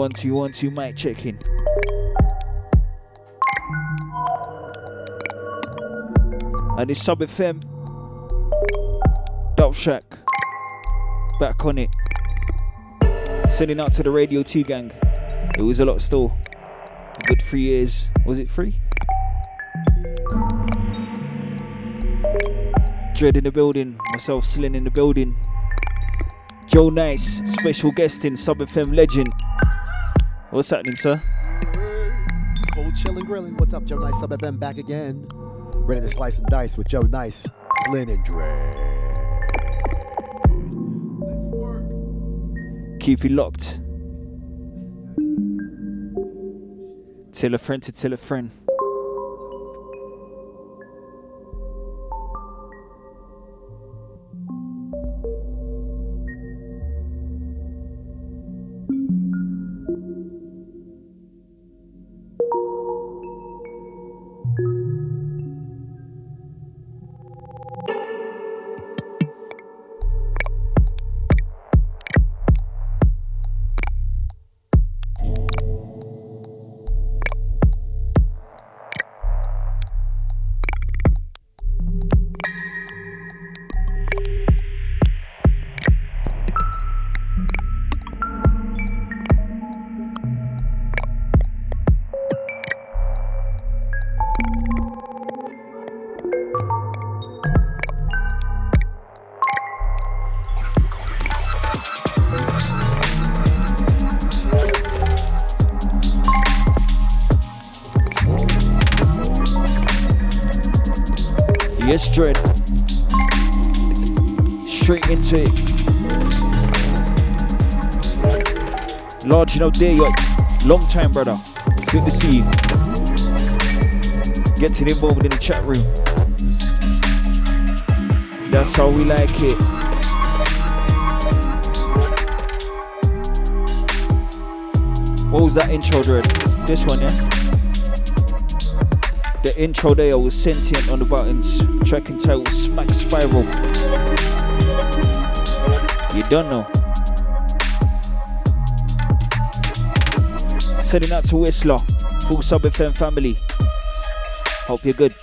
One, two, one, two, mic checking. And it's Sub FM. Dub Shack. Back on it. Sending out to the Radio 2 gang. It was a lot still. A good three years. Was it three? Dread in the building. Myself, Slin in the building. Joe Nice, special guest in Sub FM legend. What's happening, sir? Cold chilling grilling. What's up, Joe Nice Sub FM back again. Ready to slice and dice with Joe Nice, Slin and Dre. Keep it locked. Tell a friend to tell a friend. Yes, Dread. Straight into it. Large, you know, there you. Long time, brother. Good to see you. Getting involved in the chat room. That's how we like it. What was that intro, Dread? This one, yeah? The intro there was sentient on the buttons. Track and title Smack Spiral. You don't know. Sending out to Whistler, full sub FM family. Hope you're good.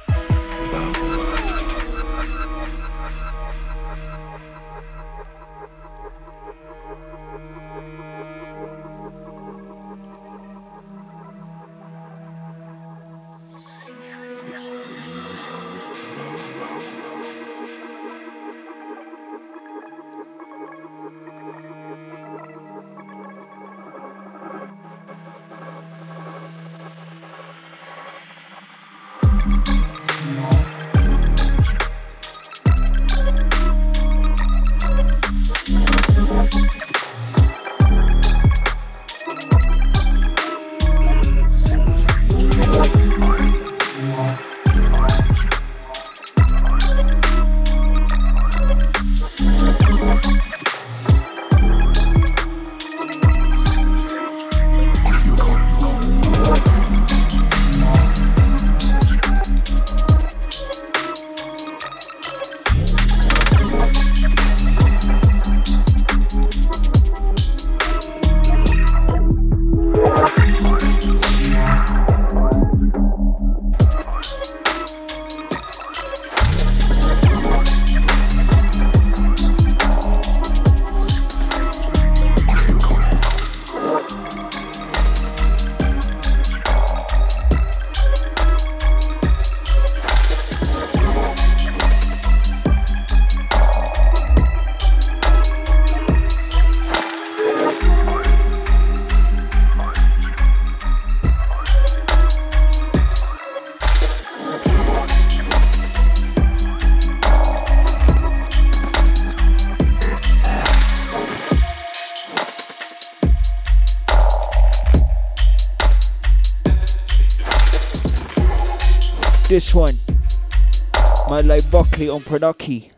On Producky.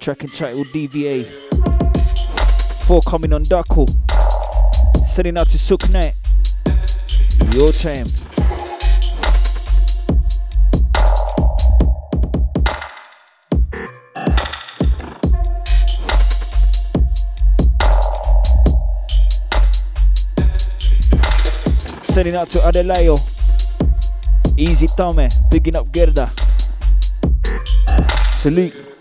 Track and title DVA. Four coming on Duckle. Sending out to Sook. Your time. Sending out to Adelayo. Easy Tome. Picking up Gerda. Salute.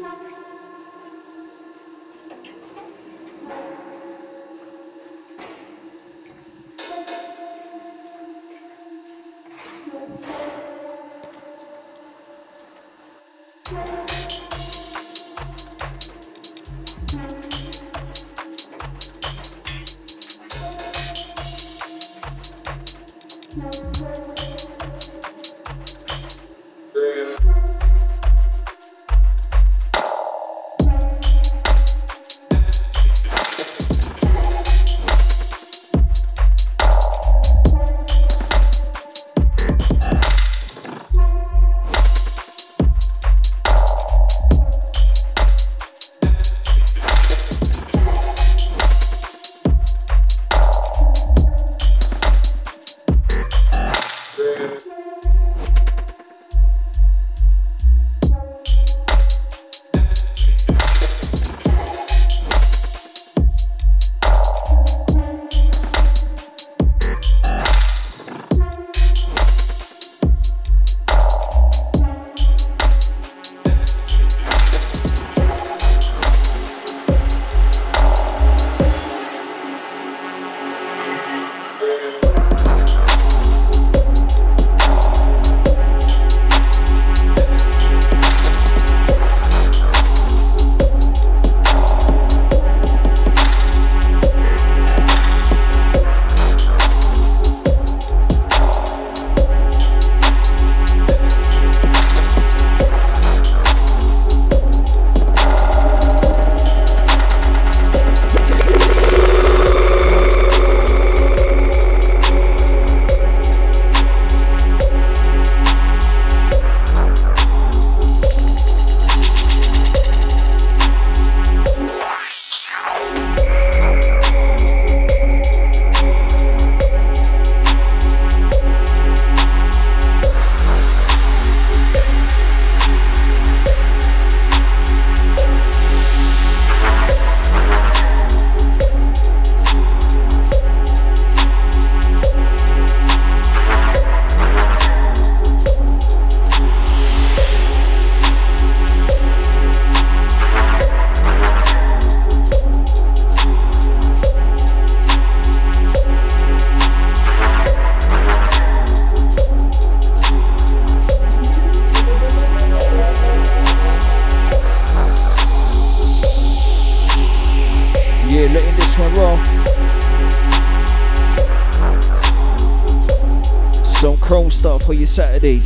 Saturday.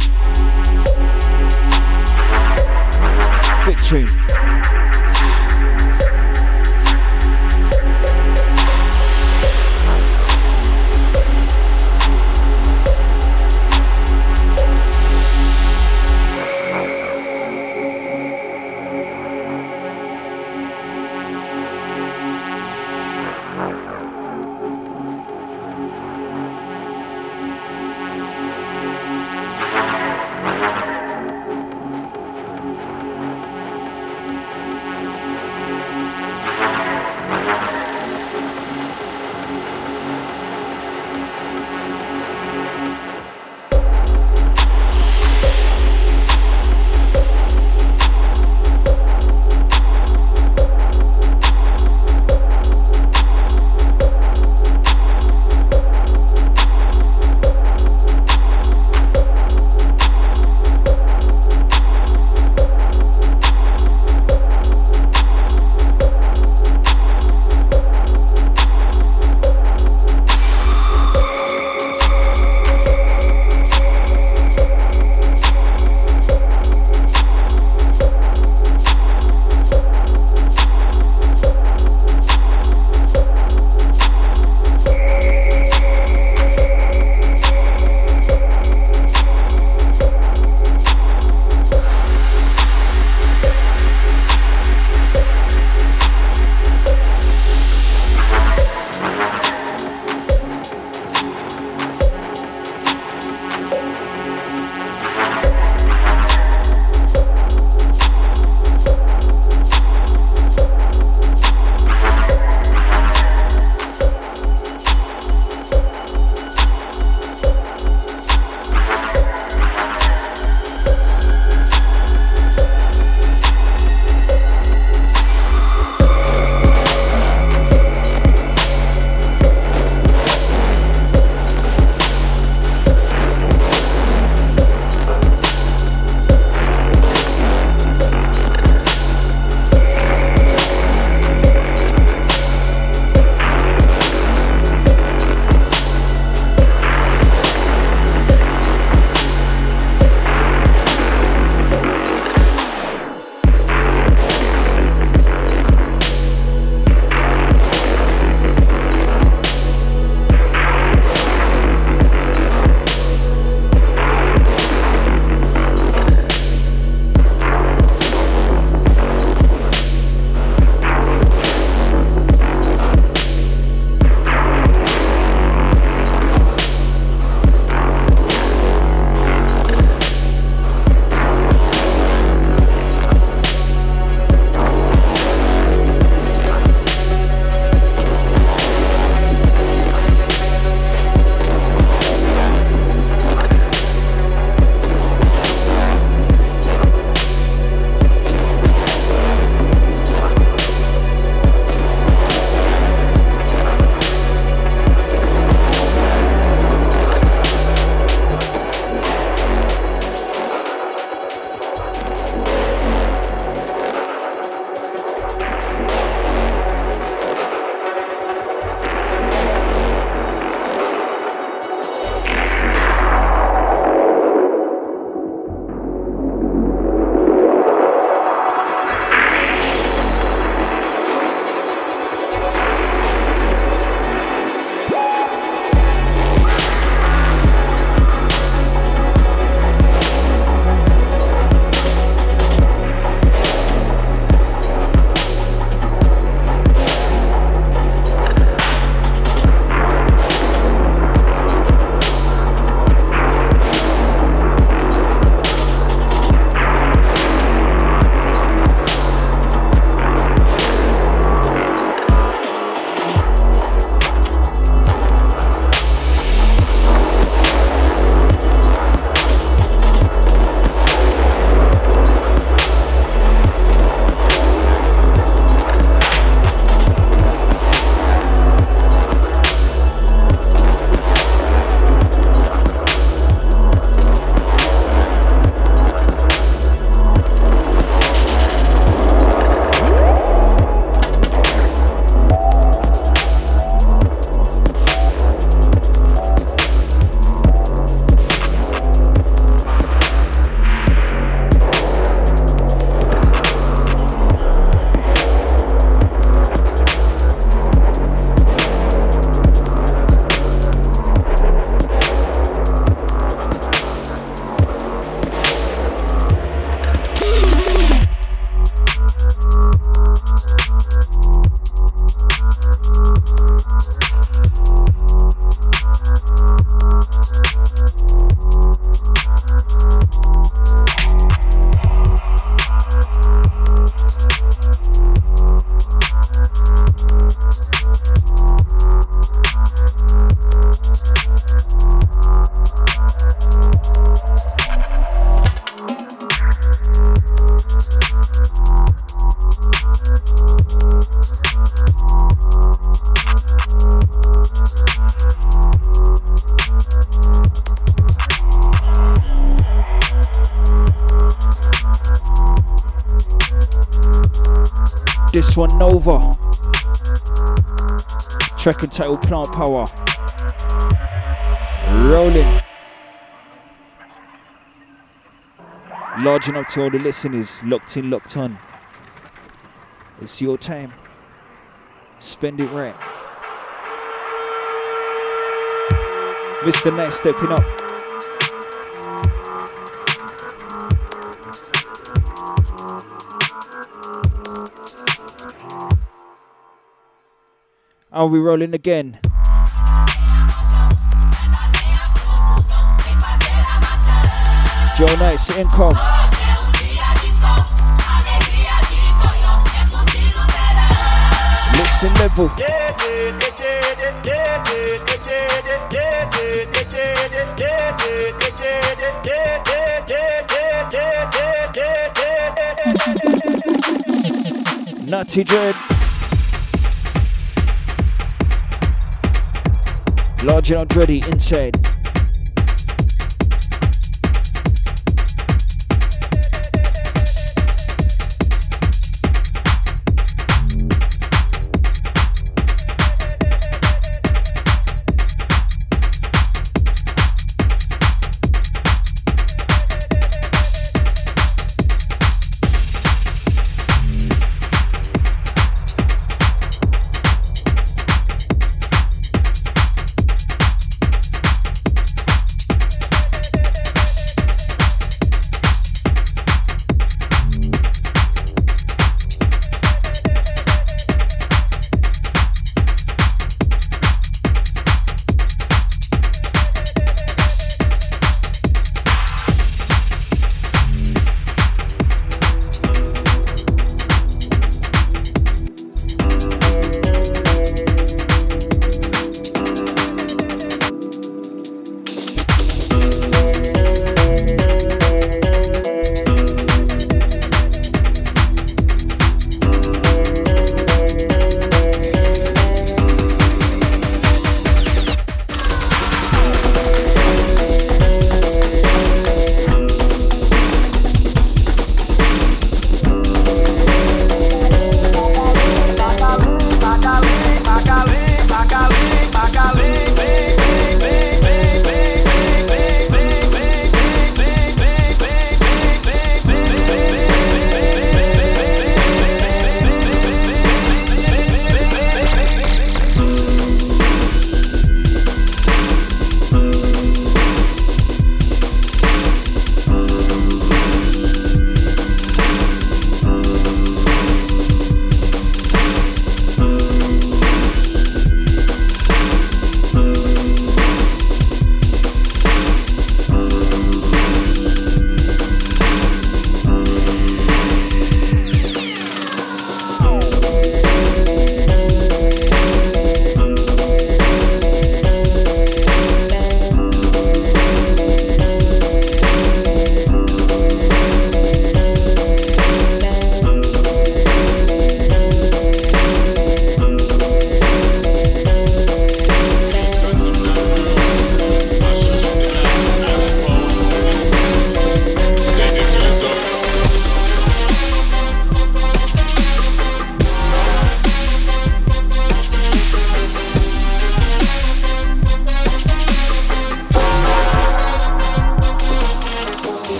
Plant Power. Rolling. Large enough to all the listeners locked in, locked on. It's your time. Spend it right. Mr. Night stepping up. Are we rolling again? Joe Nice, income. Listen level. Natty Dread. Large and Dready inside.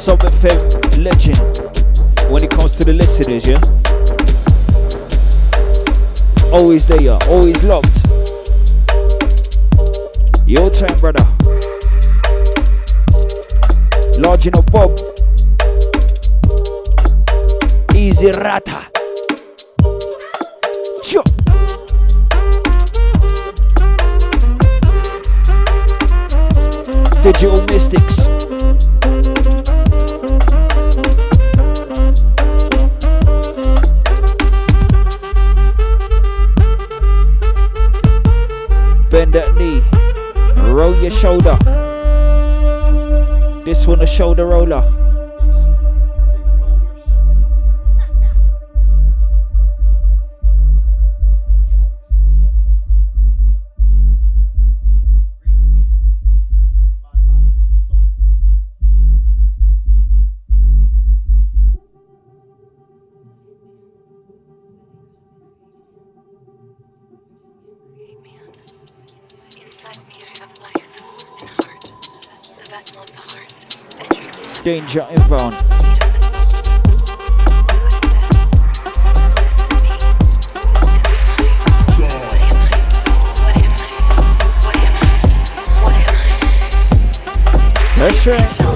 Sub FM legend when it comes to the listeners, yeah? Always there, always locked. Your turn, brother. Large enough Bob. Easy Rata. Digital Mystikz. Roll your shoulder. This one a shoulder roller. danger inbound. That's right.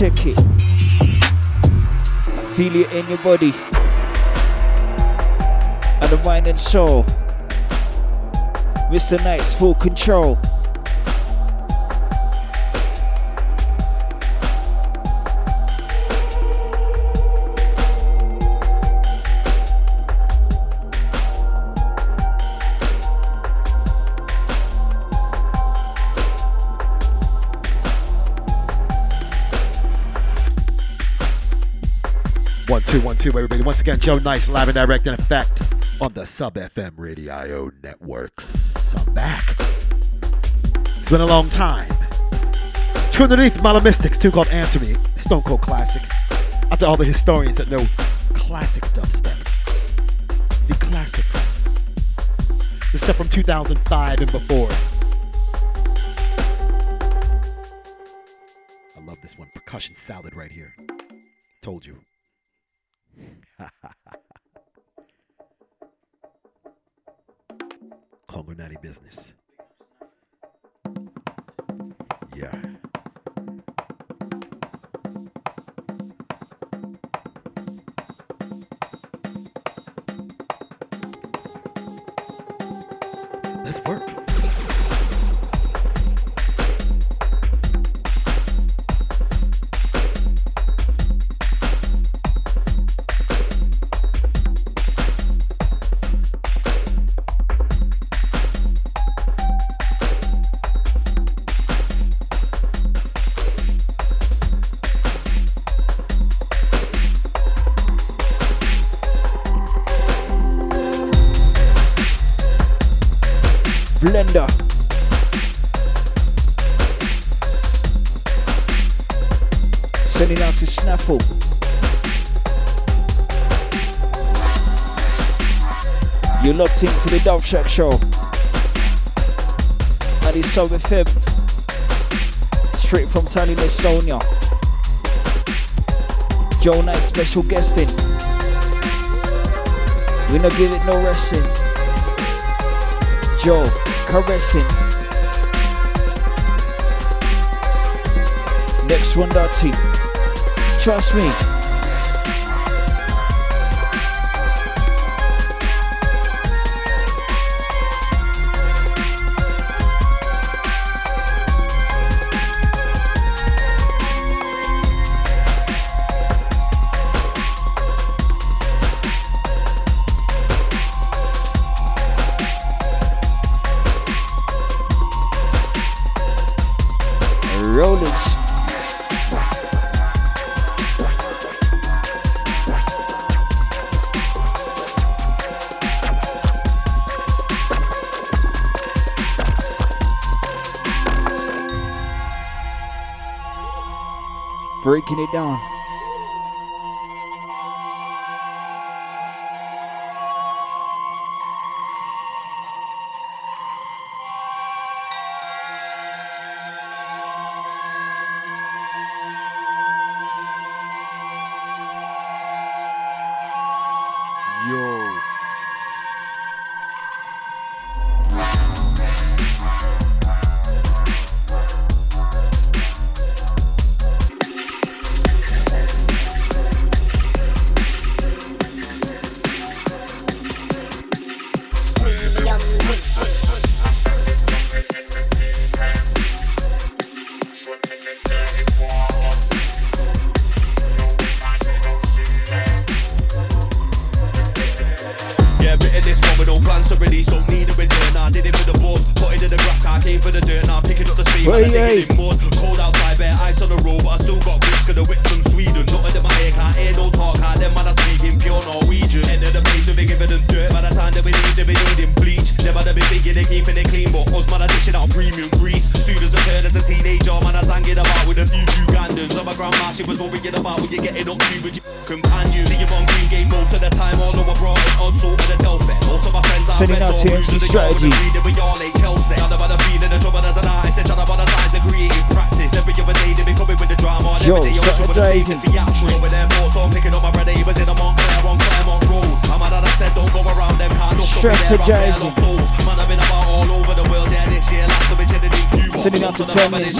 check it. Feel it in your body. And the mind and soul. Mr. Nice, full control. to everybody. Once again, Joe Nice, live and direct in effect on the Sub FM Radio Networks. I'm back. It's been a long time. Trinity Modern Mystics, too called Answer Me, Stone Cold Classic. After all the historians that know classic dubstep. The classics. The stuff from 2005 and before. I love this one, Percussion Salad right here. Told you. Congranati business. Yeah. Check Show. And he's so with him. Straight from Tallinn, Estonia. Joe Nice special guesting. We not give it no resting. Joe caressing. Next one, Dotty. Trust me. breaking it down.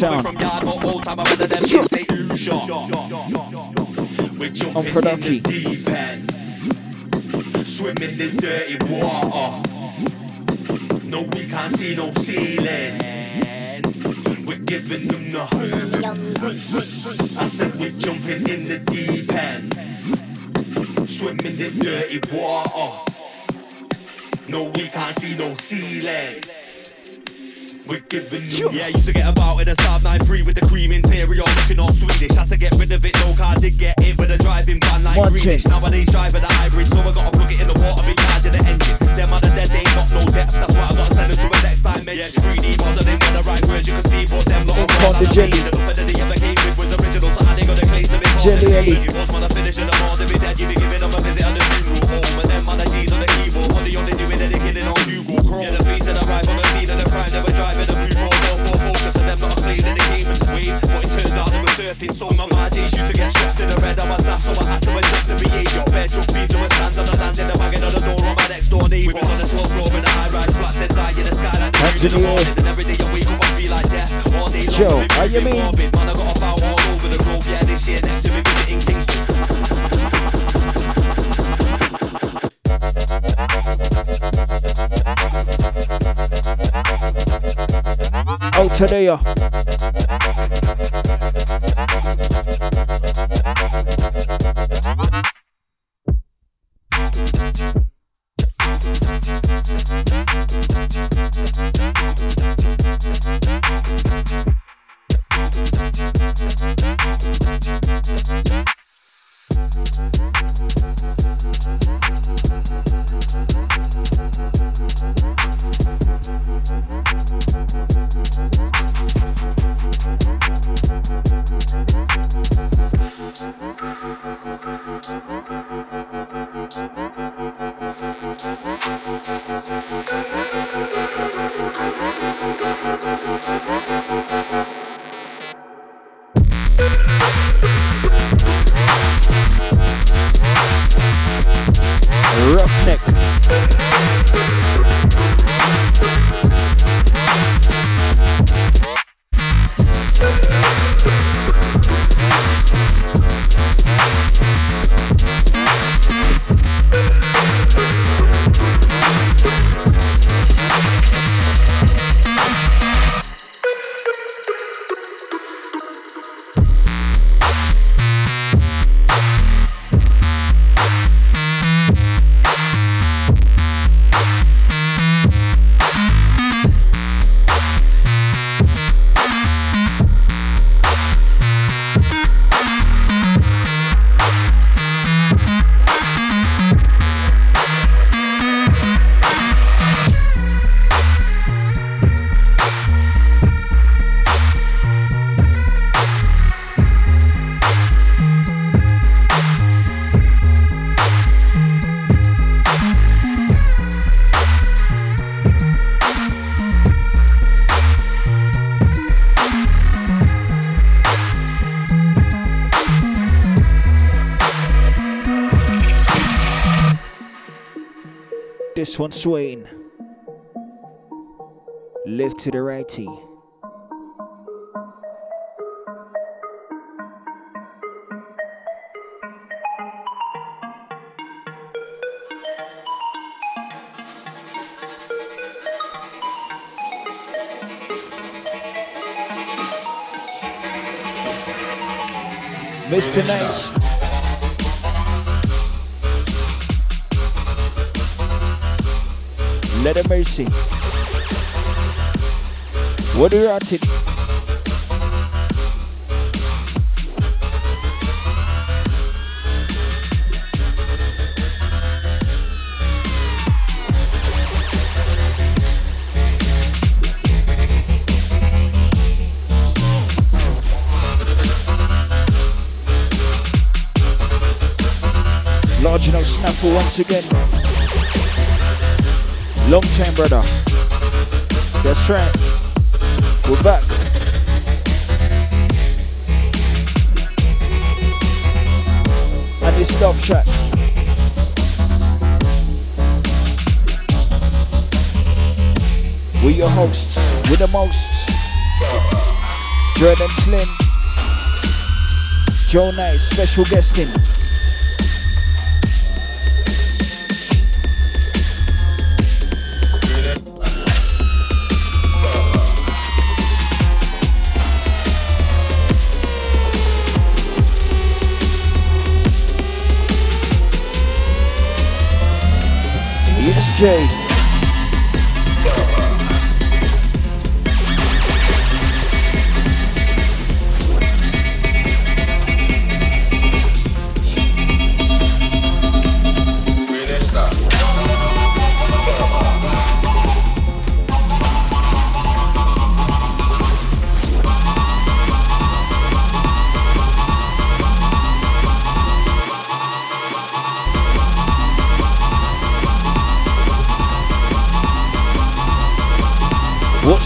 sound. Unproductive. today. Uh. Thank Roughneck. one, Swain. Left to the righty. Mr. Nice. Let of Mercy. What are you it? Large snaffle once again. Long time, brother. That's right. We're back. And this stop track. We're your hosts. We're the most. Jordan Slim. Joe Knight, special guesting. Yes,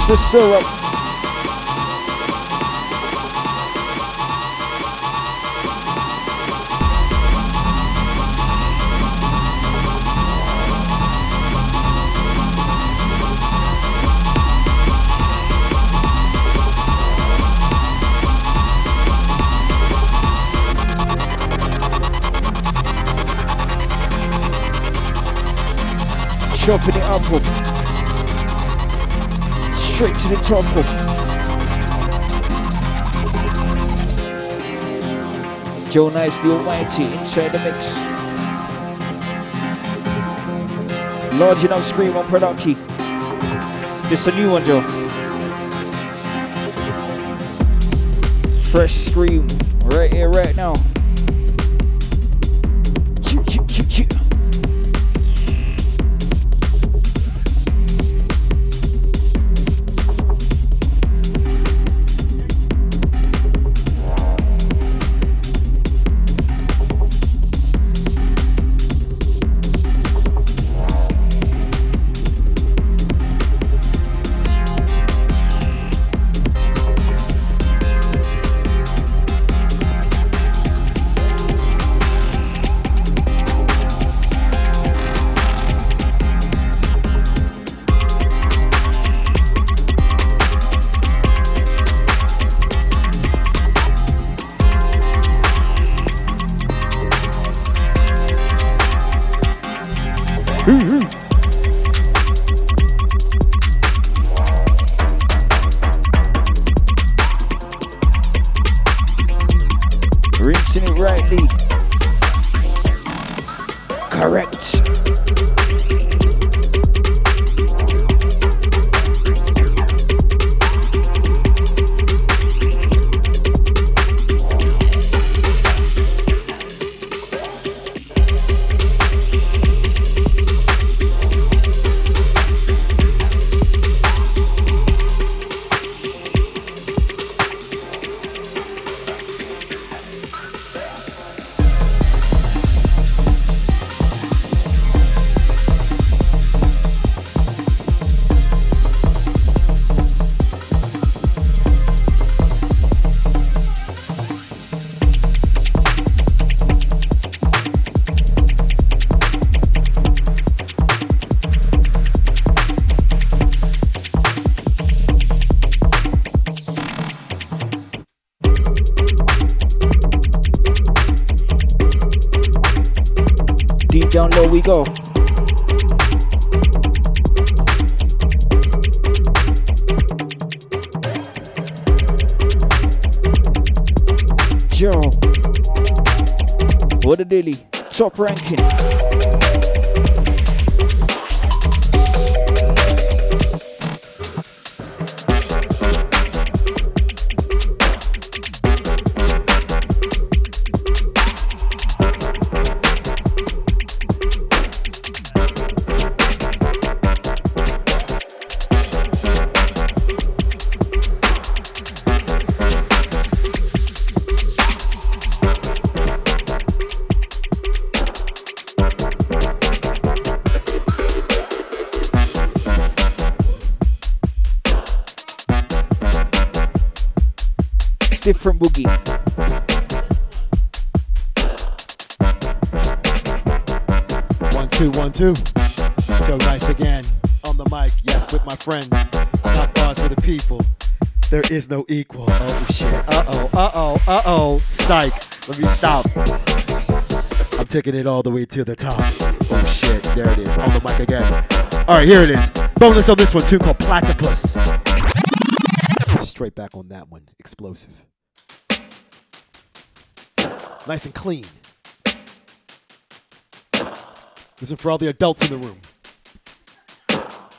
the syrup? Chopping it up. Straight to the top. Joe Nice, the Almighty, inside the mix. Large enough scream on Producky. This a new one, Joe. Fresh scream right here, right now. We go. Joe. What a dilly. Top ranking. Is no equal. Oh shit. Uh oh. Uh oh. Uh oh. Psych. Let me stop. I'm taking it all the way to the top. Oh shit. There it is. On the mic again. All right, here it is. Bonus on this one too, called Platypus. Straight back on that one. Explosive. Nice and clean. This is for all the adults in the room,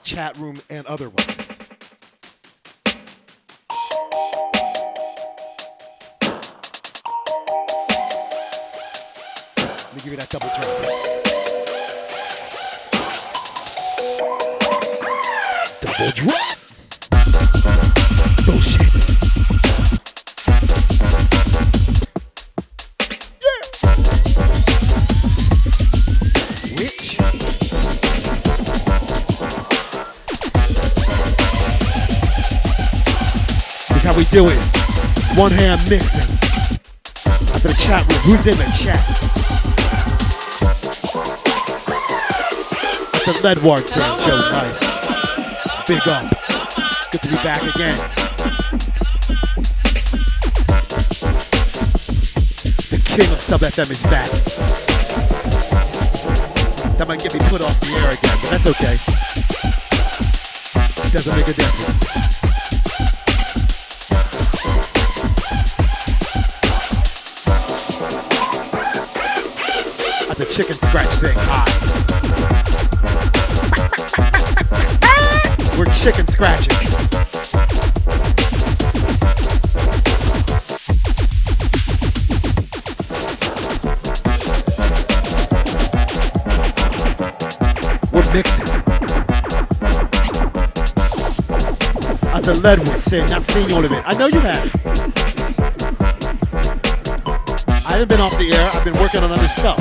chat room, and otherwise. Let me give you that double drop. Double drop. Oh, Bullshit. Which? Is how we do it. One hand mixing. After the chat room, who's in the chat? The Ledward saying Joe Nice. Big up. Good to be back again. The king of Sub FM is back. That might get me put off the air again, but that's okay. Doesn't make a difference. The chicken scratch saying hi. Chicken scratching. We're mixing. At the Ledwood saying, not seeing all of it. I know you have. I haven't been off the air. I've been working on other stuff.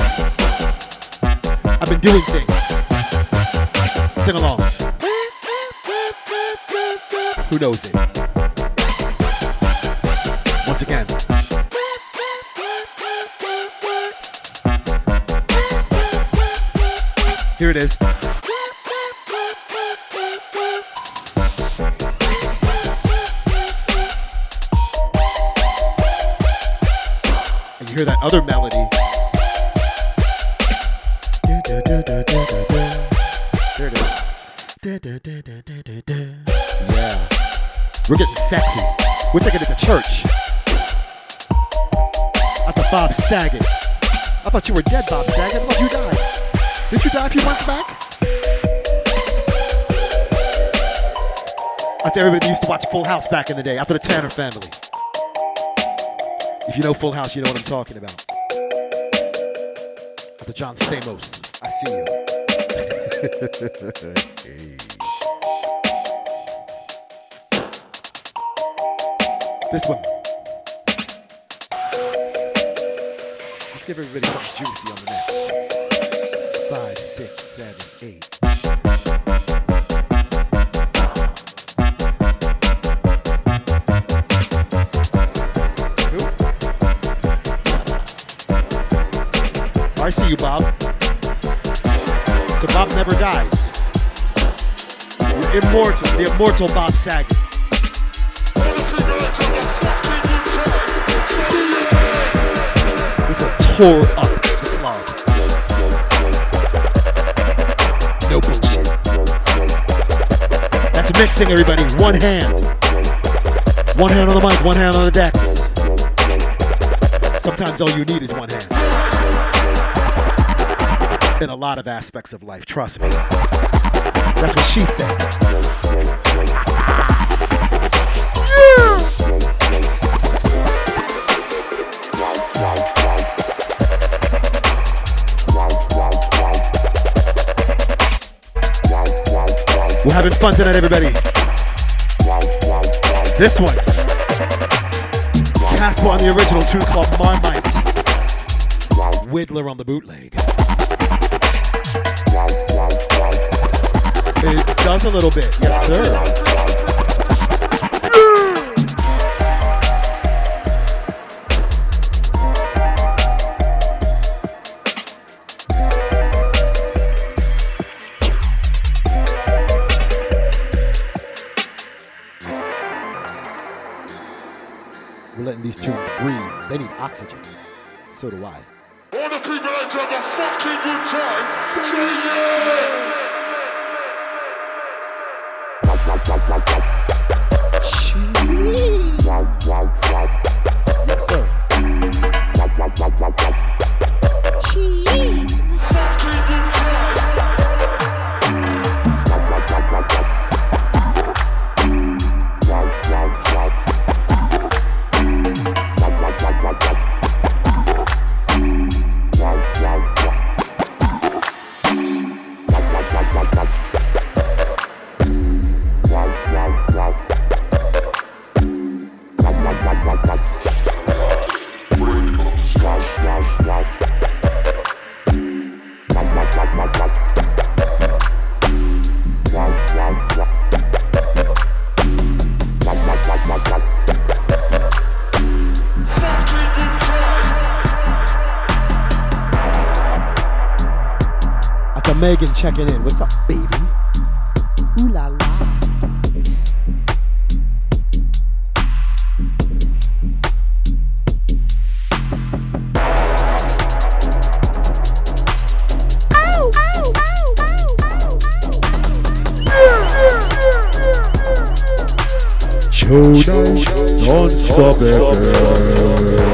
I've been doing things. Sing along. Who knows it? Once again. Here it is. And you hear that other melody. Sexy. We're taking it to church. At the Bob Saget. I thought you were dead, Bob Saget. I thought you died. Did you die a few months back? That's everybody used to watch Full House back in the day, after the Tanner family. If you know Full House, you know what I'm talking about. After John Stamos. I see you. Hey. This one. Let's give everybody something juicy on the neck. Five, six, seven, eight. Who? I see you, Bob. So Bob never dies. You're immortal, the immortal Bob Saget. Up. No bullshit. That's mixing, everybody. One hand. One hand on the mic, one hand on the decks. Sometimes all you need is one hand. In a lot of aspects of life, trust me. That's what she said. We're having fun tonight, everybody. This one. Caspa on the original tune called Marmite. Whittler on the bootleg. It does a little bit, yes, sir. We're letting these tunes breathe. They need oxygen. So do I. All the people that have a fucking good time, say yeah! Jeez. Yes, sir. Cheese. Megan checking in. What's up, baby? Ooh la la. Jonas Sonsabäcker.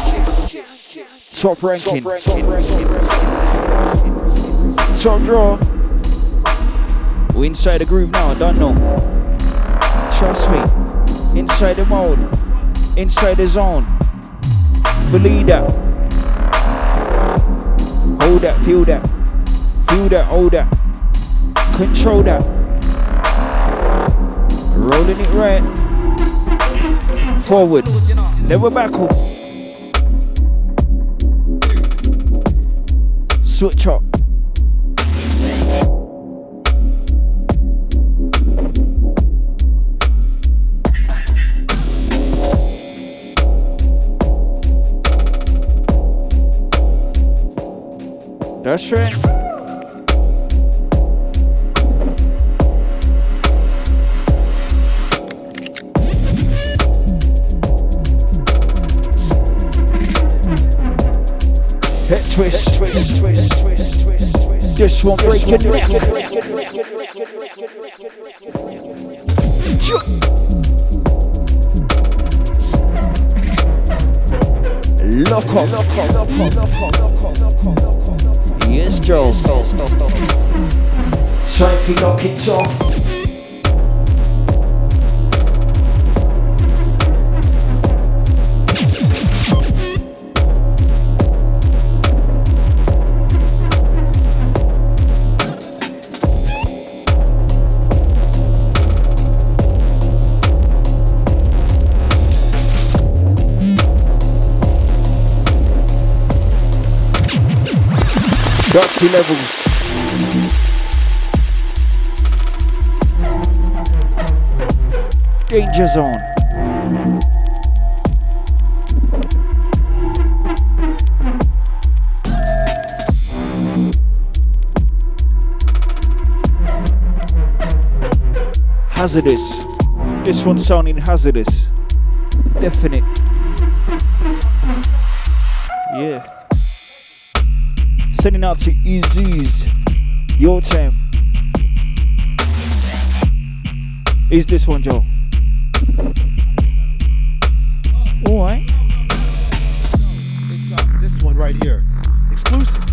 Top ranking. Top, top, draw. We're inside the groove now, I don't know. Trust me. Inside the mode. Inside the zone. Believe that. Hold that, feel that. Feel that, hold that. Control that. Rolling it right. Forward. Never back home. switch up. That's right. twist, twist, twist. This one break your neck. Lock up. Yes, Joe. Time for lock it off. Levels. Danger zone. Hazardous. This one sounding hazardous. Definite. Sending out to Izus. Your time. Is this one, Joe? Alright. It's, uh, this one right here. Exclusive.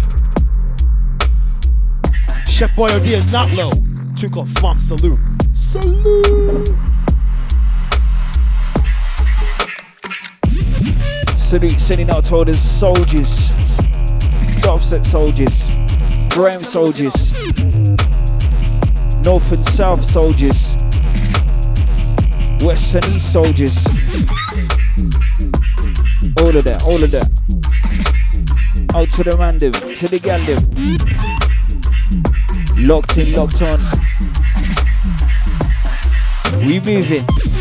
Chef Boyardee and Not Low. Tune called Swamp Salute. Salute! Salute sending out to all the soldiers. Soldiers. Graham soldiers. North and South soldiers. West and East soldiers. All of that, all of that. Out to the them, to the gal them. Locked in, locked on. We moving.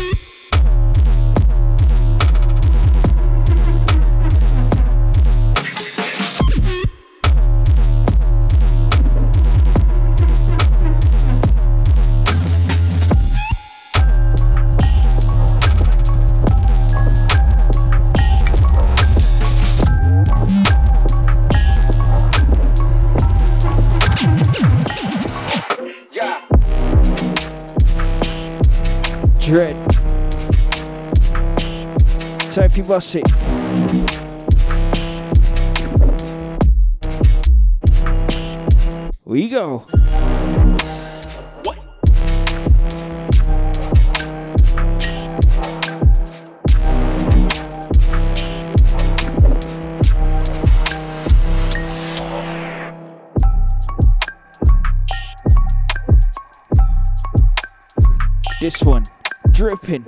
Bust it. We go. This one, dripping.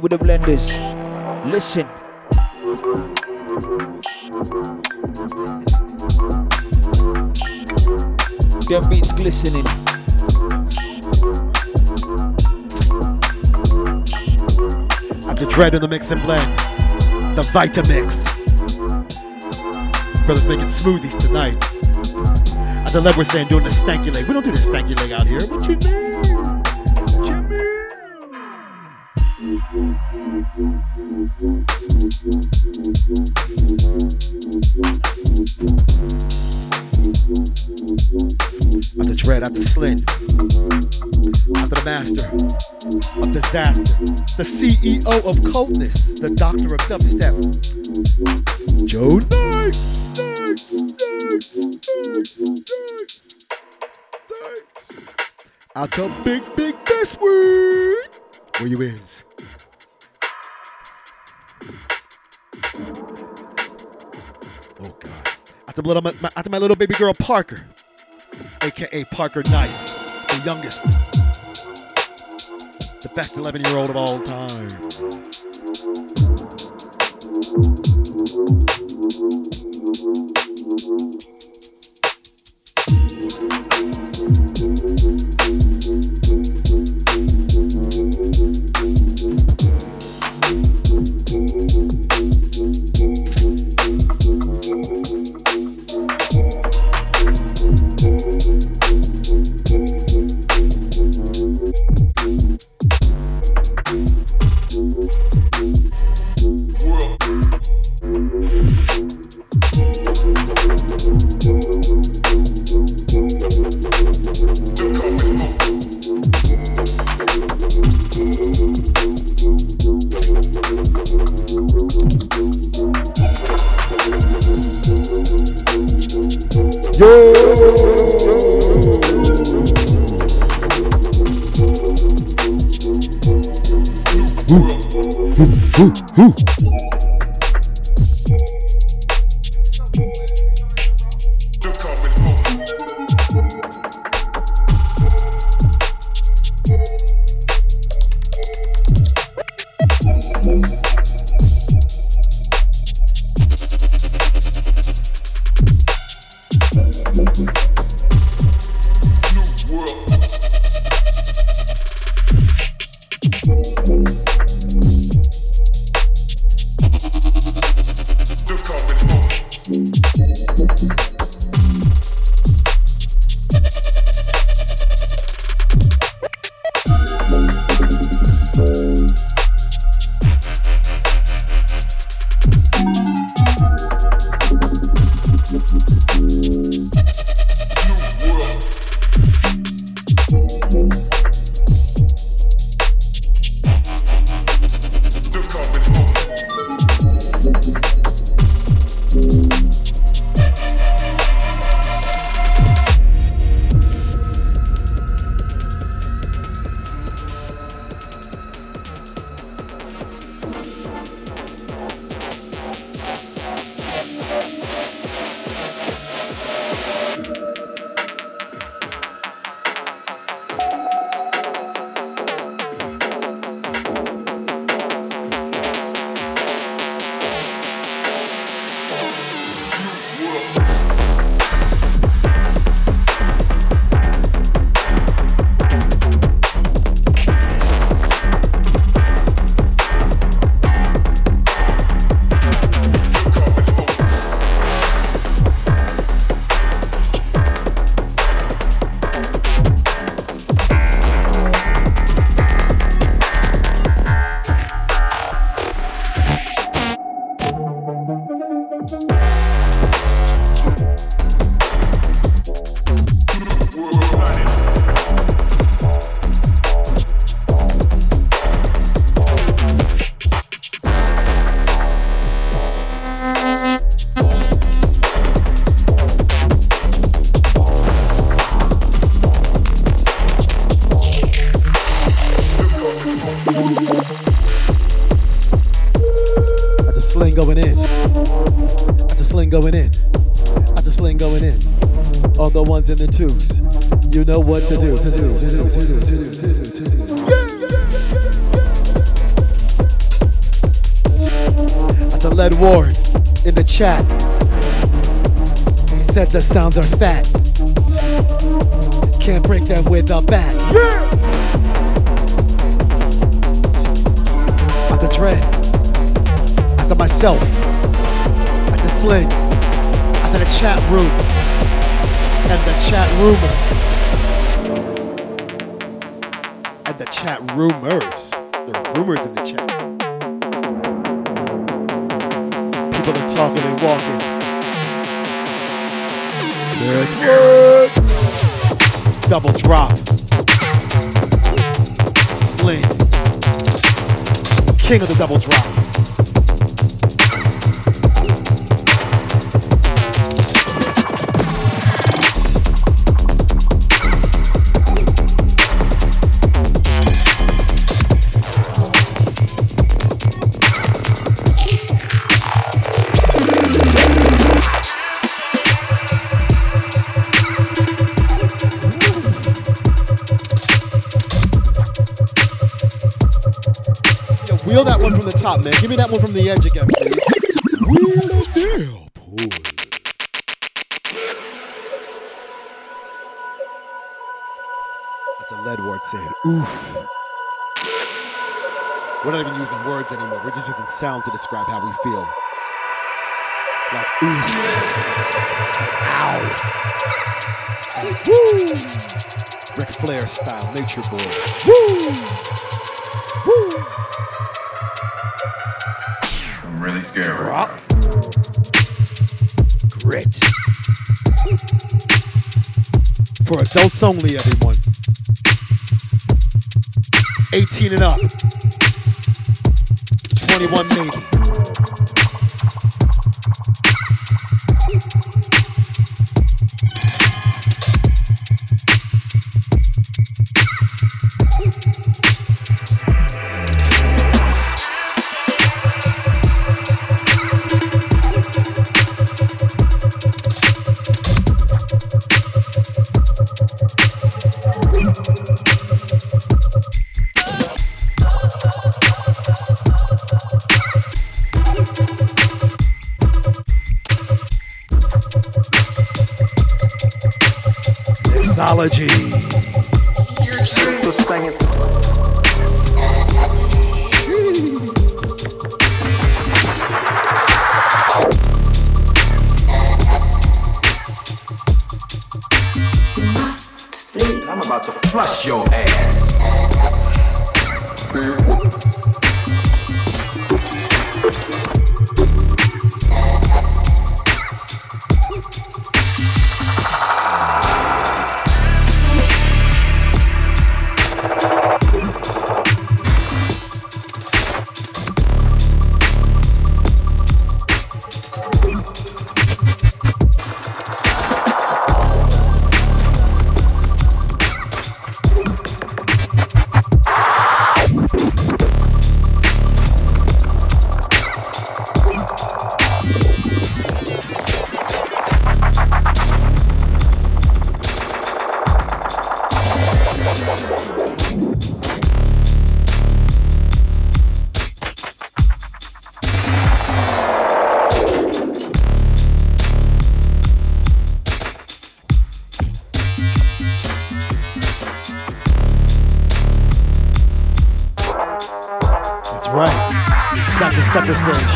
With the blenders. Listen. Them beats glistening. At the dread in the mix and blend. The Vitamix. Brothers making smoothies tonight. At the lead we're saying doing the stanky leg. We don't do the stanky leg out here. What you mean? At the dread, at the. After the master of disaster, the CEO of coldness, the doctor of dubstep, Joe Nice. Out to Big Big Bestwood. Where you is? Oh God. To, little, my, to my little baby girl Parker, aka Parker Nice, the youngest, the best 11 year old of all time. Chat. Said the sounds are fat. Can't break them with a bat. Yeah. After Dread. After myself. After Sling. After the chat room. And the chat rumors. And the chat rumors. There are rumors in the chat. People are talking and walking. Let's. Double drop. Sling. King of the double drop. Wheel that one from the top, man. Give me that one from the edge again, please. A lead word saying, oof. We're not even using words anymore. We're just using sound to describe how we feel. Like, oof. Ow. Woo. Ric Flair style, nature boy. Woo. Woo. I'm really scared right Rock. Grit. For adults only, everyone. 18 and up. 21 maybe. Mixology.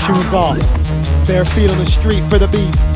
Shoes off. Bare feet on the street for the beats.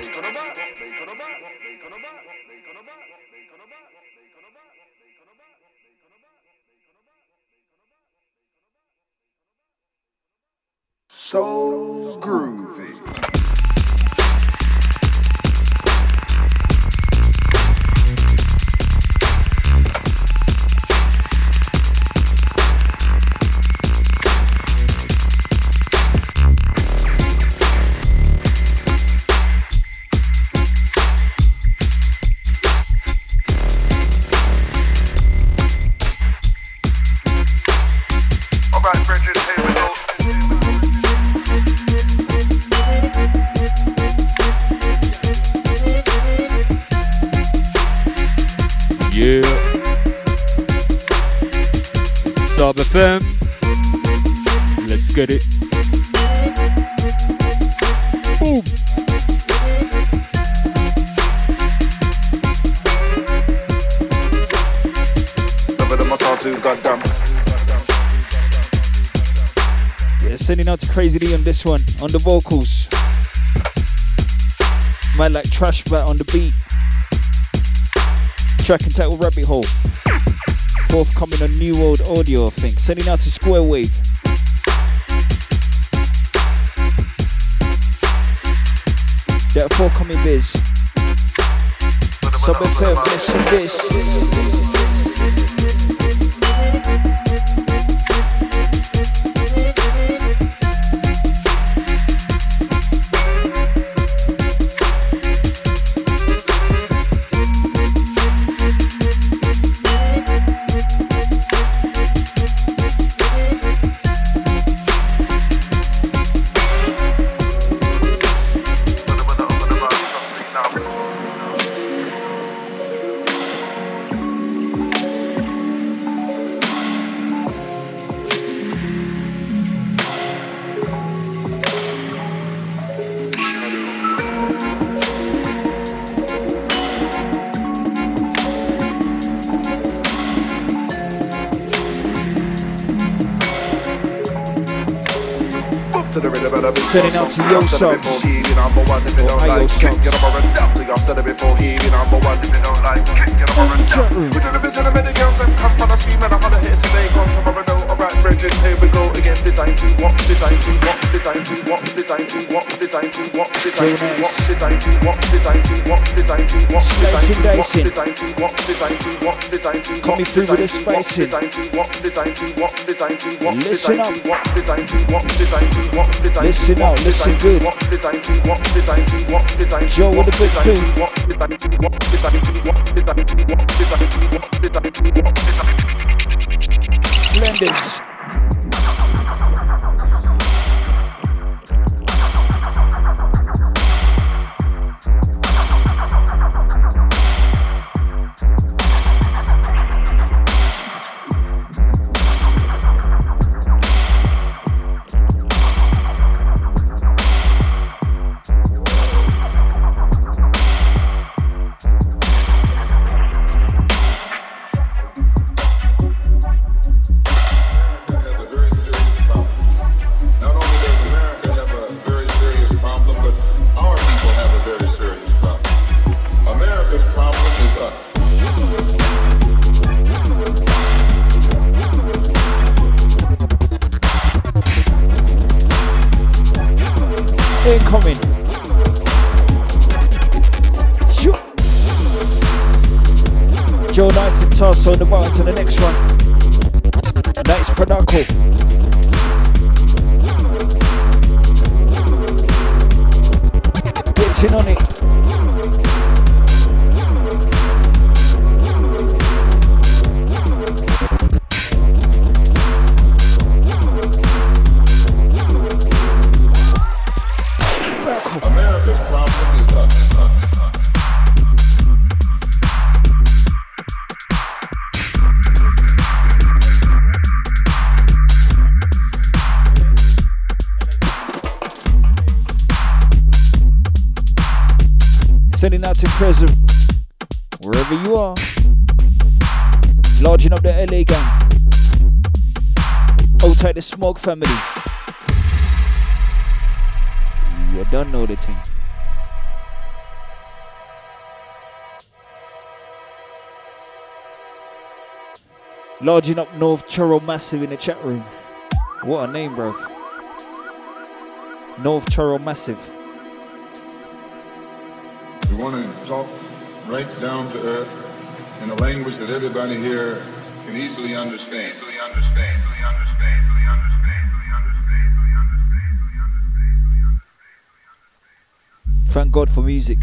on the vocals. Man like Trash Bat on the beat. Track and title Rabbit Hole. Forthcoming on New World Audio, I think. Sending out to Square Wave. That forthcoming biz. Sub FM, listen this. Sending out to Yo Y'all said it Subs. number one. If you don't like, kick your number and down. So y'all said it before he be number one. If you don't like, kick your number and down. We do the business and many girls, them come from the scheme and I holler here today, gone tomorrow, no. Alright, Bridget, here we go again. Design to what? Design to what? Design to what? Design to what? Design to what? Design to what? Design to what? Design to what? Design to what? Slicing, dicing. Design to what? Design to what? Design to what? Coming through with the Design to what? spicing. Design to what? Design to what? Design to what? Listen Design up. to what? Design to what? Design to what? Design to Listen what? out, listen Design to good. what? Design to what? Design to what? Design to Joe with what? the good Design food. to what? Design to what? Design to what? Design to what? Design to what? Design to what? Design to Incoming. Shoo. Joe Nice and Toss on the button to the next one. Nice Panaco. Family. You don't know the thing. Lodging up North Churro Massive in the chat room. What a name, bruv. North Churro Massive. We want to talk right down to earth in a language that everybody here can easily understand. Thank God for music.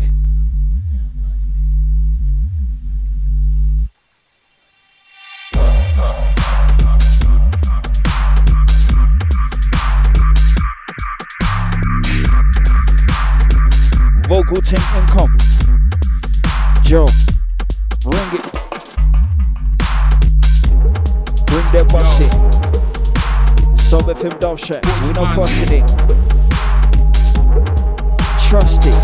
Vocal team income. Joe, bring it. Bring that bus it. Sub FM Dub Shack. We no fussing it. Trust it.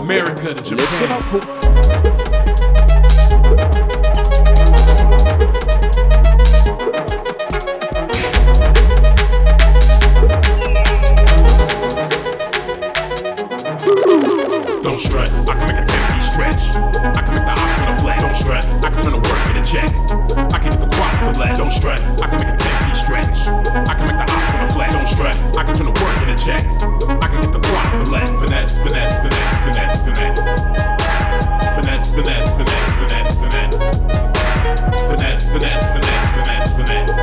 America to Listen up, Don't strut. I can make a 10 piece stretch. I can make the ops on a flat. Don't strut. I can turn the work in a check. For less. Don't strut. I can make a 10 piece stretch. I can make the ops on a flat. Don't strut. I can turn the work in a check. I can get the quad for less. Finesse, finesse, finesse, finesse, finesse. Finesse, finesse, finesse, finesse, finesse. Finesse, finesse, finesse, finesse, finesse.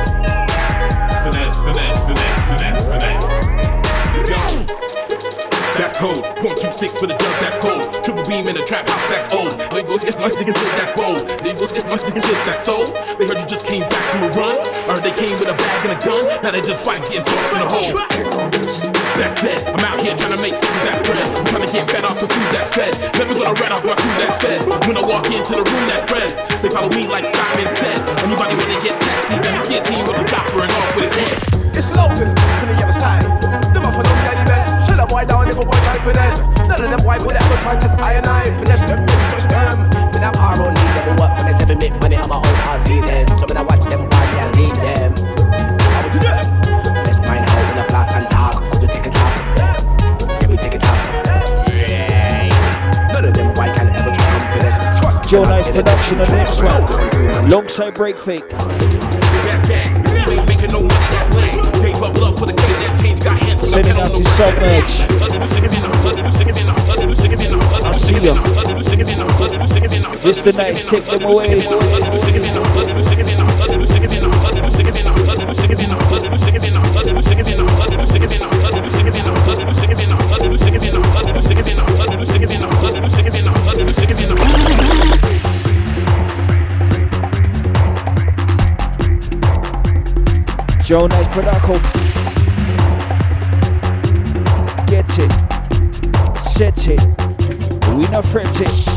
Finesse, finesse, finesse, finesse, finesse. Yo. That's cold. Point two six for the dub, that's cold. Triple beam in the trap house, that's old. Go get my sticking tip, that's bold. Go get my sticking tips, that's soul. Run. Heard they came with a bag and a gun. Now they just bites getting tossed in the hole. That's it. I'm out here trying to make cities that bread. I'm trying to get fed off the food that's fed. Never gonna rat off my crew that's fed. When I walk into the room that's fresh, they follow me like Simon said. Anybody wanna get testy, then it's get team with the chopper and off with his head. It's Logan to the other side. Them up for them yeah, the best. Shut up, boy, down if a boy try this. None of them boy would ever try test I and I. for the game, that's change. Got hands on Sending out to Submerge. I see ya. This the night, take them away. Production. Get it. Set it. We not fret it.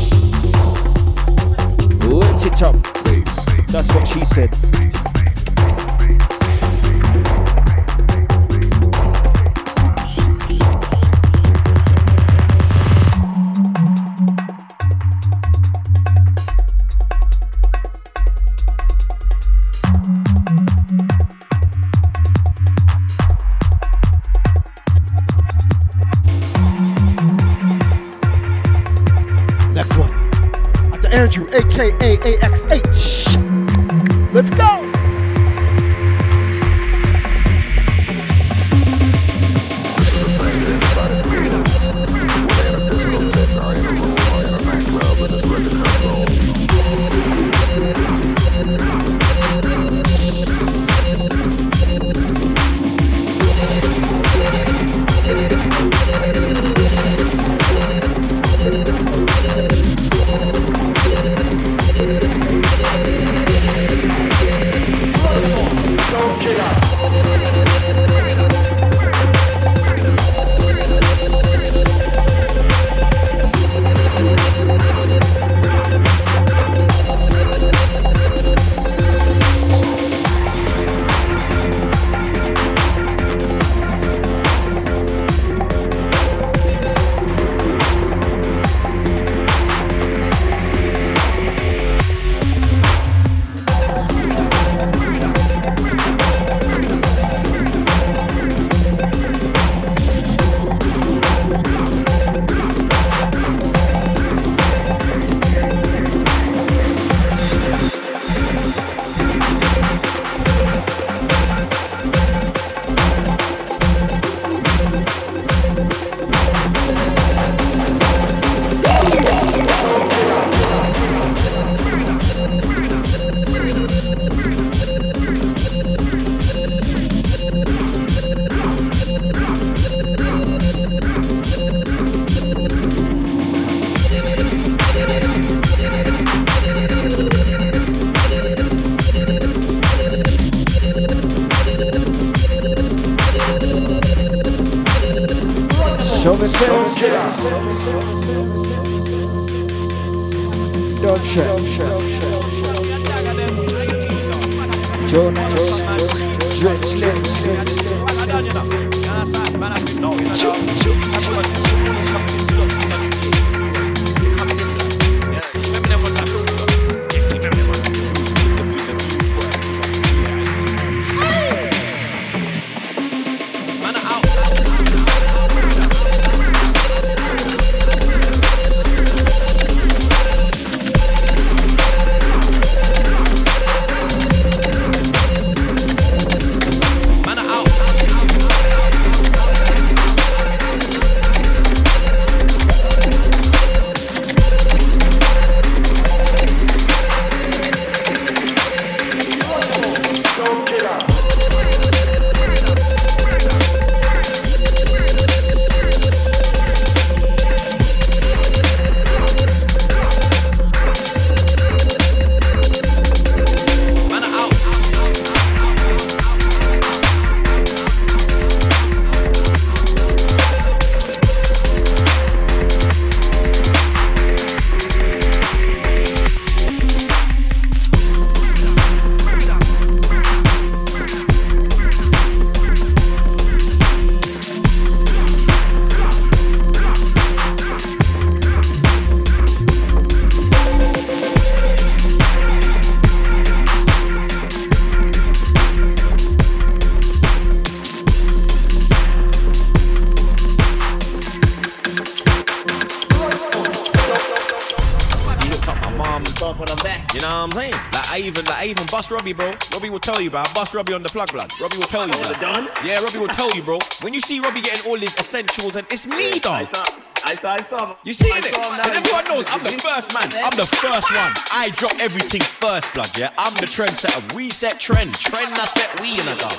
Bust Robbie, bro. Robbie will tell you, bro. Bust Robbie on the plug, blood. Robbie will tell you. On done? Yeah, Robbie will tell you, bro. When you see Robbie getting all his essentials, and it's me, dog. I saw, I saw, I saw. You see it? And everyone knows I'm the first man. I'm the first one. I drop everything first, blood. Yeah, I'm the trendsetter. We set trend. Trend that set we in a dog.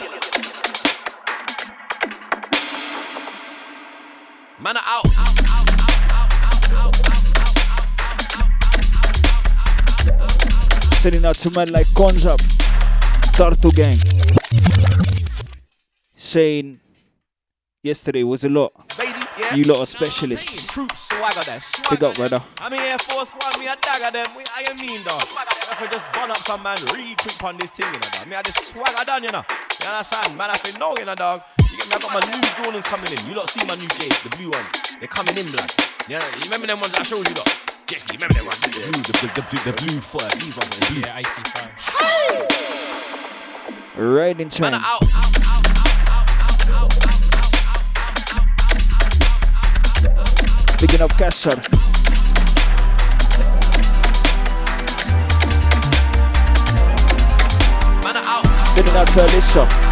Man, are out. out, out, out, out, out. Sending out to men like Guns Up, Tartu Gang. Saying yesterday was a lot. Baby, yeah. You lot are specialists. Troops, swagger there. Big up, brother. I'm in Air Force One, me a dagger them. We, I mean, dog. If I just burn up some man real quick on this thing, you know, dog. Me I just swagger down, you know. You understand? Man, I feel no, you know, dog. You get me? I got my new Jordans coming in. You lot see my new J's, the blue ones. They're coming in, blood. Yeah, you remember them ones I showed you, lot? Yes, you remember them ones? The blue, the, the, the, the blue fur. These ones, the blue. Yeah, icy fire. Right in time. Man, out, out, out, out, out, out, out. Picking up Caspa. Man, out. Sending out to Alyssa.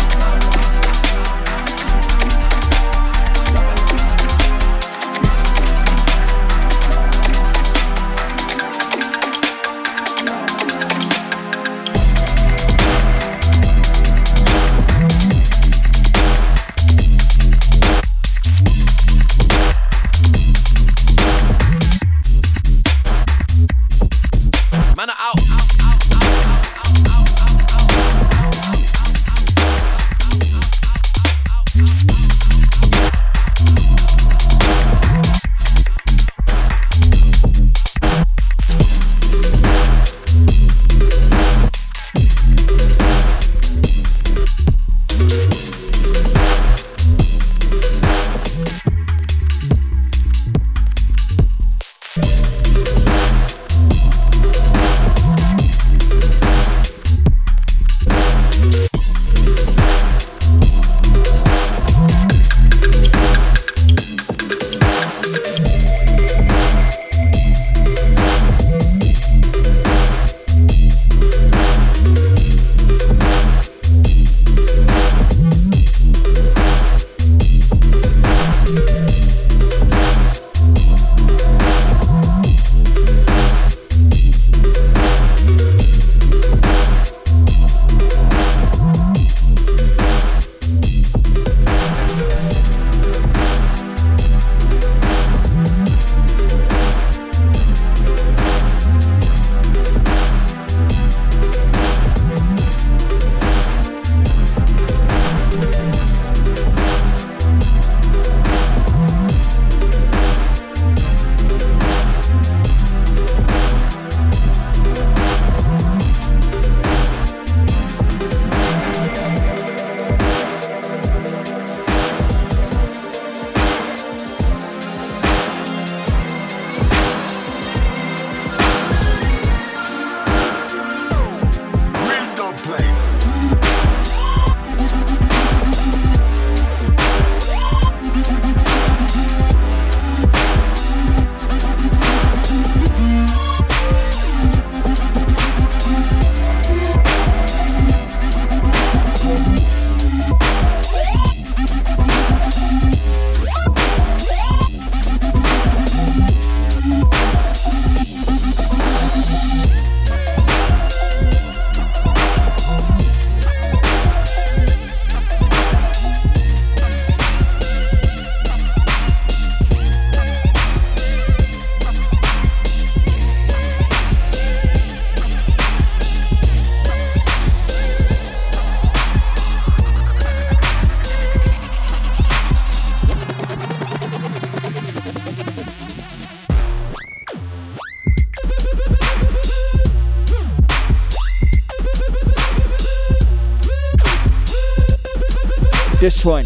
One,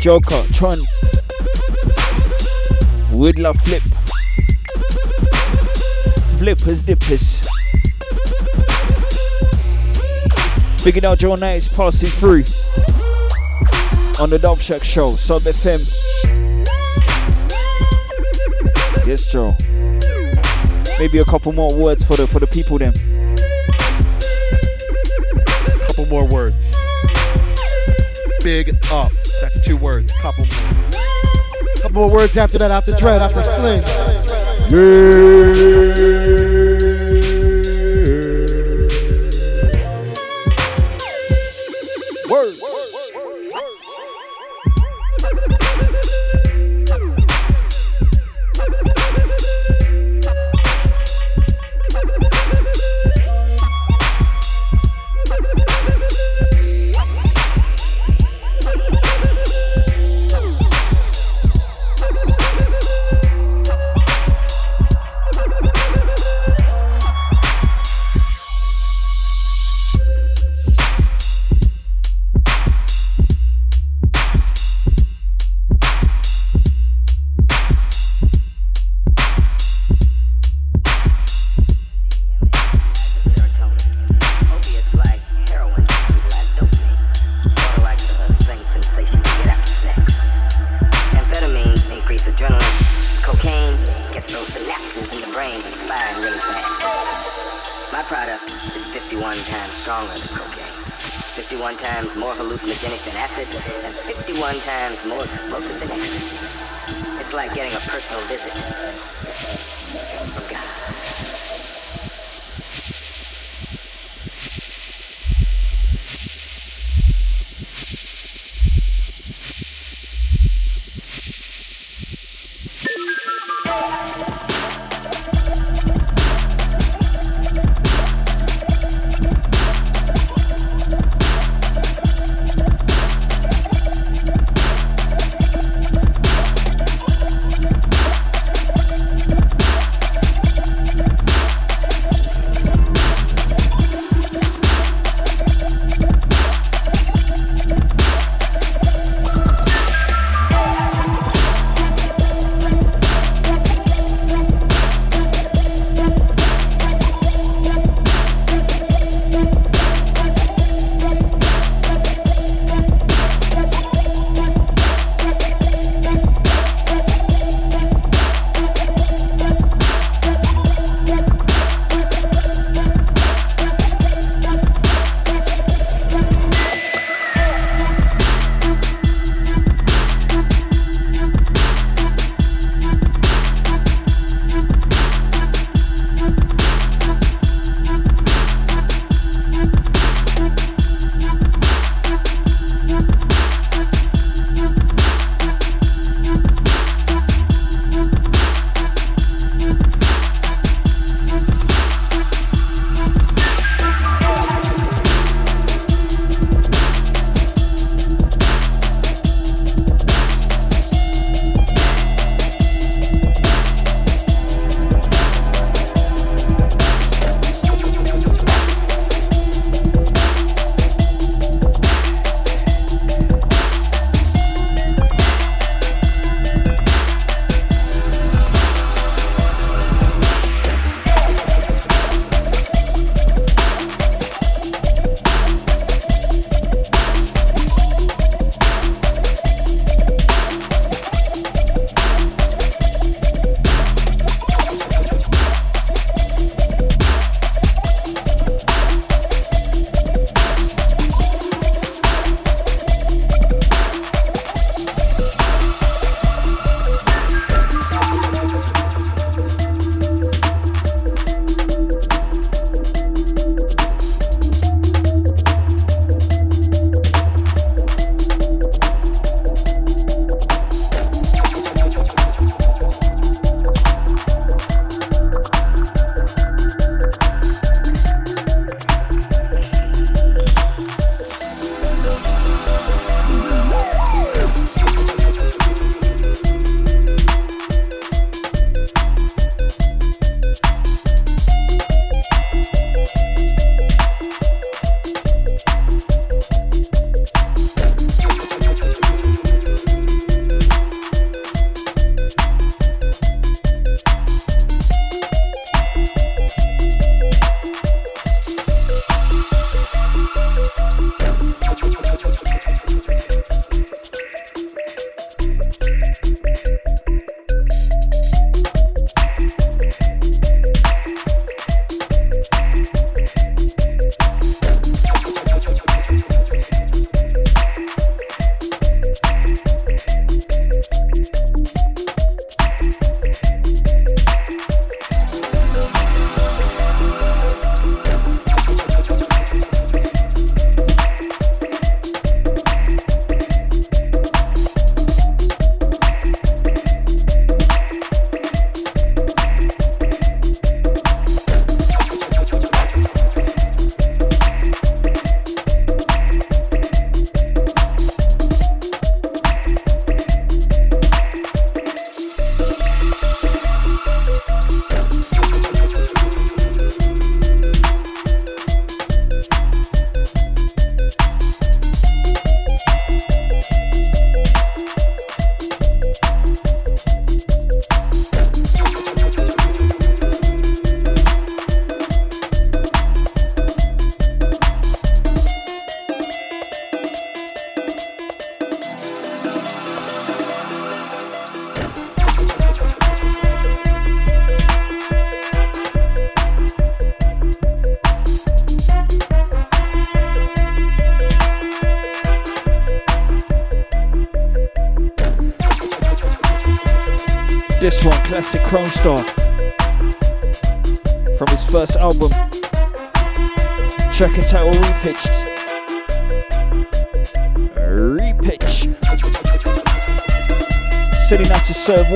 Joker, Tron, Whittler Flip, Flippers Dippers. Big out Joe Nice is passing through on the Dub Shack Show, Sub FM. Yes, Joe. Maybe a couple more words for the for the people then. Couple more words. Big up. That's two words. Couple more. Couple more words after that, after Dread, after Sling.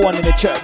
one in the church.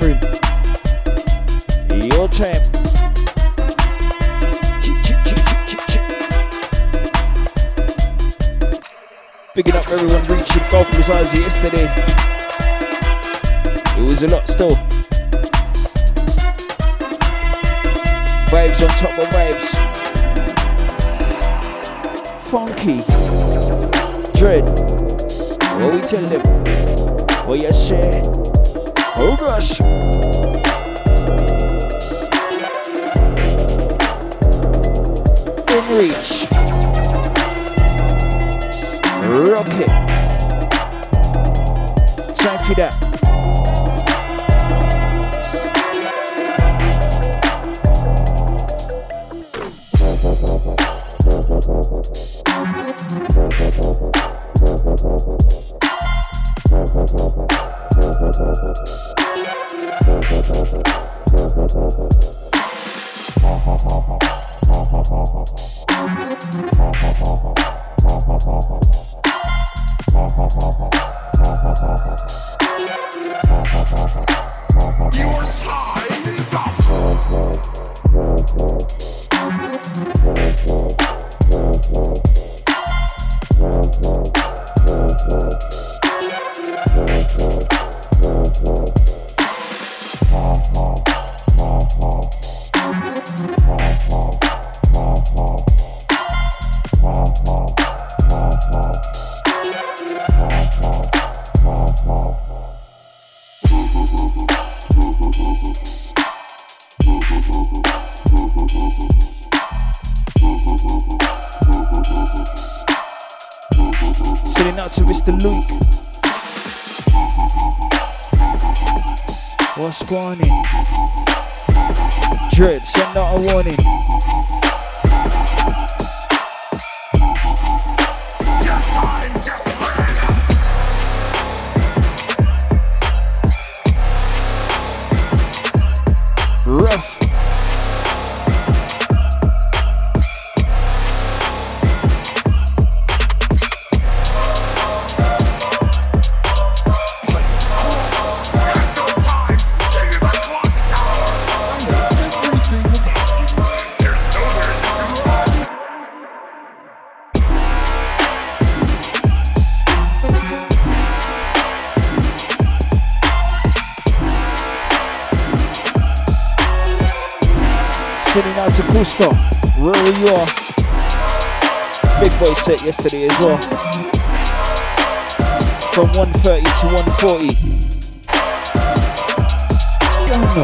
Squad Stop. Where are you? Big boy set yesterday as well. From 1:30 to 1:40. 140. no.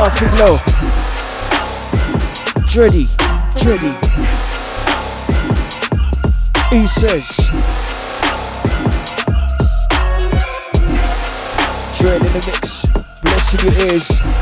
Off and low. Dreddy, Dreddy. He says. Dread in the mix. Blessing your ears.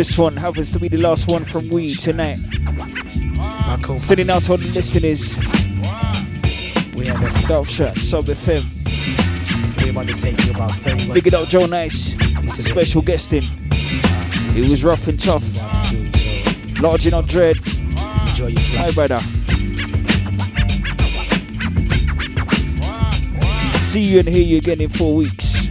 this one happens to be the last one from we tonight. Michael. Sending out to the listeners. We have a Dark Shot, with him. We might to take you about 30 Big it up, Joe Nice. It's a special guest in. It was rough and tough. Large in our dread. Enjoy your flight. Hi, brother. See you and hear you again in four weeks.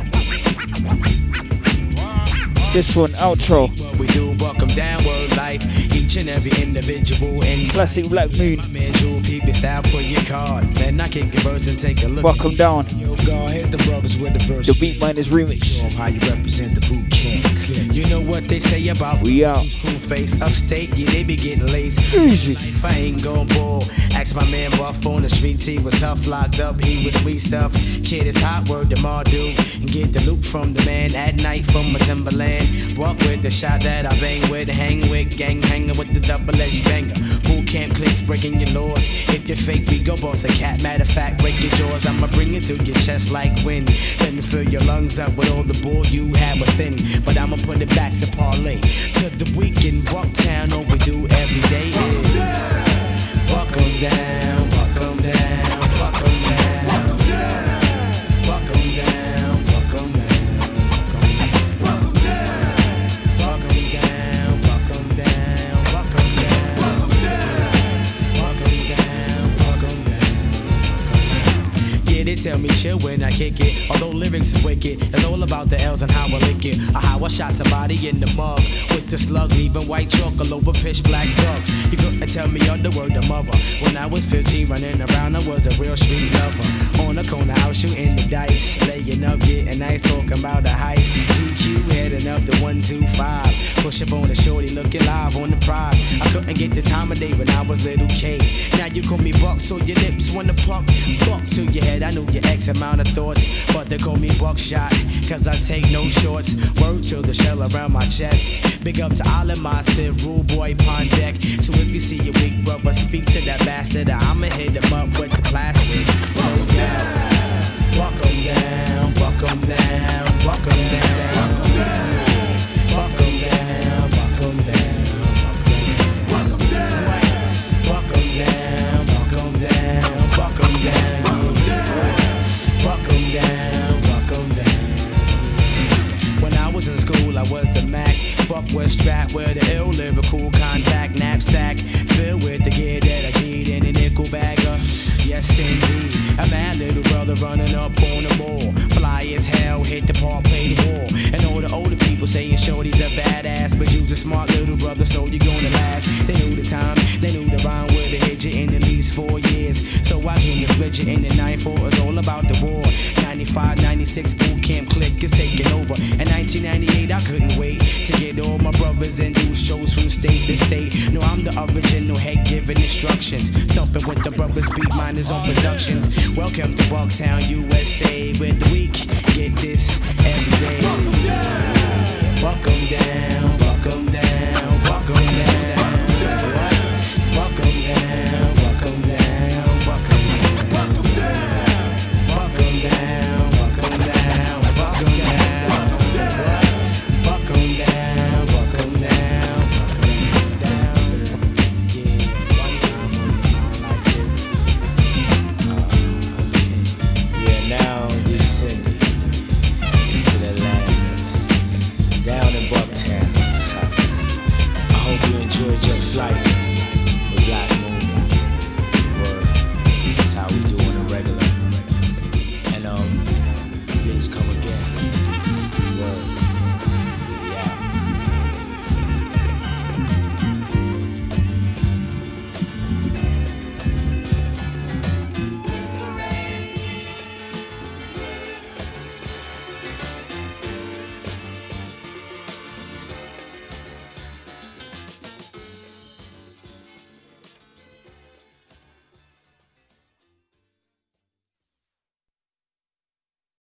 This one, outro we do. Welcome downward life, each and every individual. In Classic Black Moon. My man, Jewel, keep it style for your card. Then I can converse and take a look. Welcome down. you go hit the brothers with the first The Beatminerz remix. Show how you represent the boot camp. You know what they say about We out. Screw face upstate, yeah, they be getting lazy. Easy. If I ain't gon' ball, ask my man Buff on the streets. He was tough, locked up, he was sweet stuff. Kid is hot, word to Mardu. And get the loop from the man at night from my Timberland. Walk with the shot that I bang with, hang with, gang hanging with the double edged banger. Camp clicks breaking your laws. If you're fake, we go boss a cat. Matter of fact, break your jaws. I'ma bring it to your chest like wind. Then fill your lungs up with all the bull you have within. But I'ma put it back to parlay. To the weekend, Bucktown, all we do every day is Buck 'em down, chill when I kick it. Although lyrics is wicked, it's all about the L's and how I lick it. Or how I shot somebody in the mug with the slug, leaving white chalk all over pitch black rug. You couldn't tell me other word to mother. When I was 15, running around, I was a real street lover. On the corner, I was shooting the dice, laying up, getting nice, talking about the heist. GQ heading up the 125. Push up on the shorty, looking live on the prize. I couldn't get the time of day when I was little K. Now you call me Buck, so your lips wanna pump. Buck to your head, I know your X amount of thoughts. But they call me Buckshot, cause I take no shorts. Word to the shell around my chest. Big up to all of my Civ, rule boy, pond deck. So if you see a weak brother, speak to that bastard. I'ma hit him up with the plastic. No was strapped with the ill lyrical contact knapsack so you're gonna last. They knew the time, they knew the rhyme would they hit you in at least four years. So I came to split you in the 94 is all about the war. 95, 96 boot camp click is taking over. In 1998, I couldn't wait to get all my brothers and do shows from state to state. No, I'm the original head giving instructions. Thumping with the brothers, Beatminerz on productions. Welcome to Bucktown, USA, where the week get this every day. Welcome down. Welcome down.